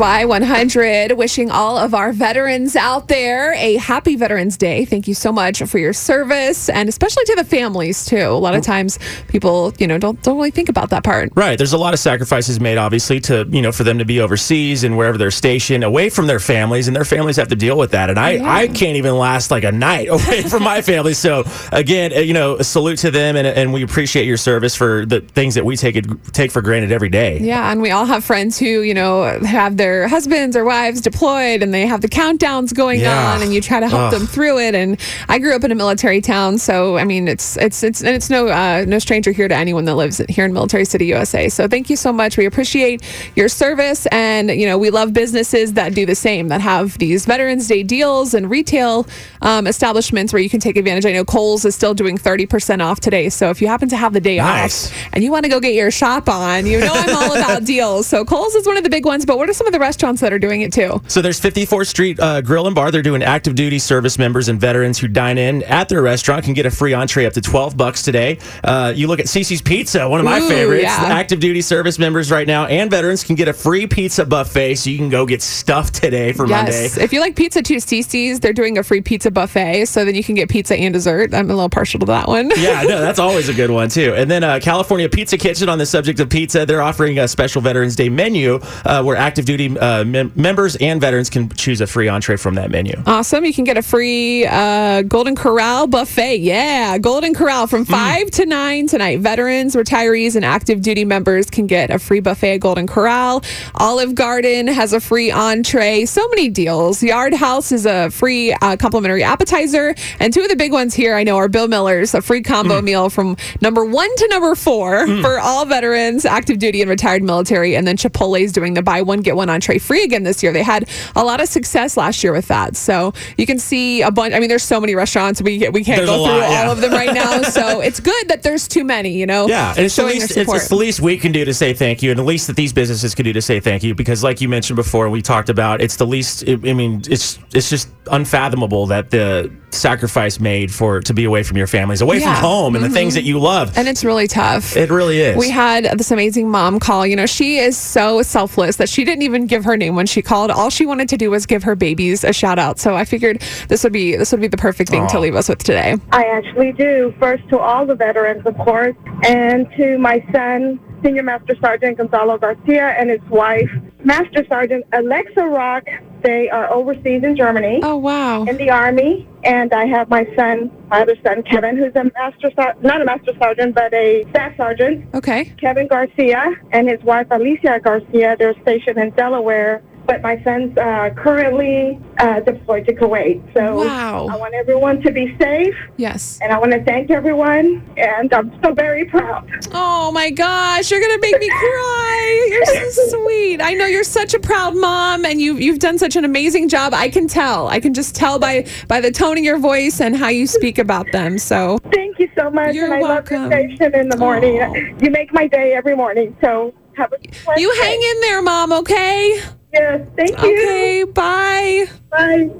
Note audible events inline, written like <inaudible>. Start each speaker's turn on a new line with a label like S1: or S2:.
S1: Y100, wishing all of our veterans out there a happy Veterans Day. Thank you so much for your service and especially to the families too. A lot of times people, you know, don't don't really think about that part.
S2: Right. There's a lot of sacrifices made, obviously, to you know for them to be overseas and wherever they're stationed, away from their families, and their families have to deal with that. And I,
S1: Yeah.
S2: I can't even last like a night <laughs> away from my family. So again, uh, you know, a salute to them, and, and we appreciate your service for the things that we take it, take for granted every day.
S1: Yeah, and we all have friends who, you know, have their husbands or wives deployed and they have the countdowns going
S2: Yeah.
S1: on and you try to help
S2: Ugh.
S1: them through it. And I grew up in a military town, so I mean it's it's it's and it's no uh, no stranger here to anyone that lives here in Military City, USA. So thank you so much. We appreciate your service and you know, we love businesses that do the same, that have these Veterans Day deals and retail um, establishments where you can take advantage. I know Kohl's is still doing 30% off today. So if you happen to have the day
S2: Nice.
S1: off and you want to go get your shop on, you know I'm all about <laughs> deals. So Kohl's is one of the big ones, but what are some of the restaurants that are doing it too?
S2: So there's 54th Street uh, Grill and Bar. They're doing active duty service members and veterans who dine in at their restaurant can get a free entree up to 12 bucks today. Uh, you look at Cicis Pizza, one of my
S1: Ooh,
S2: favorites.
S1: yeah.
S2: Active duty service members right now and veterans can get a free pizza buffet, so you can go get stuffed today for Monday.
S1: If you like pizza too, Cicis, they're doing a free pizza buffet. So then you can get pizza and dessert. I'm a little partial to that one. <laughs>
S2: yeah, no, that's always a good one too. And then uh, California Pizza Kitchen, on the subject of pizza, they're offering a special Veterans Day menu uh, where active duty uh, mem- members and veterans can choose a free entree from that menu.
S1: Awesome. You can get a free uh, Golden Corral buffet. Yeah. Golden Corral from
S2: Hmm.
S1: 5 to 9 tonight. Veterans, retirees, and active duty members can get a free buffet at Golden Corral. Olive Garden has a free entree. So many deals. Yard House is a free uh, complimentary appetizer. And two of the big ones here I know are Bill Miller's, a free combo meal from number one to number four for all veterans, active duty, and retired military. And then Chipotle is doing the buy one, get one entree free again this year. They had a lot of success last year with that. So you can see a bunch. I mean, there's so many restaurants. We, we can't
S2: There's
S1: go through
S2: lot, yeah.
S1: all of them right now. So <laughs> it's good that there's too many, you know?
S2: Yeah, and it's the, least, it's, it's the least we can do to say thank you, and the least that these businesses can do to say thank you. Because, like you mentioned before, we talked about it's the least. I mean, it's it's just unfathomable that the sacrifice made for to be away from your families, away
S1: Yeah.
S2: from home, and the things that mm-hmm. you love.
S1: And it's really tough.
S2: It really is.
S1: We had this amazing mom call. You know, she is so selfless that she didn't even give her name when she called. All she wanted to do was give her babies a shout out. So I figured this would be this would be the perfect thing to leave us with today.
S3: I actually do. First to all the veterans, of course, and to my son, Senior Master Sergeant Gonzalo Garcia, and his wife, Master Sergeant Alexa Rock. They are overseas in Germany
S1: Oh wow.
S3: in the Army, and I have my son, my other son, Kevin, who's a Master not a Master Sergeant, but a Staff Sergeant.
S1: Okay.
S3: Kevin Garcia and his wife Alicia Garcia. They're stationed in Delaware, but my son's uh, currently uh, deployed to Kuwait. So
S1: Wow.
S3: I want everyone to be safe,
S1: Yes.
S3: and I want to thank everyone. And I'm so very proud.
S1: Oh my gosh, you're gonna make me cry. You're so <laughs> sweet. I know you're such a proud mom, and you you've done such an amazing job. I can tell. I can just tell by by the tone of your voice and how you speak about them. So
S3: Thank you so much,
S1: You're
S3: and I
S1: welcome.
S3: love your station in the morning.
S1: Aw.
S3: You make my day every morning. So have a
S1: you
S3: day.
S1: hang in there, mom. Okay.
S3: Yes, thank you.
S1: Okay. Bye.
S3: Bye.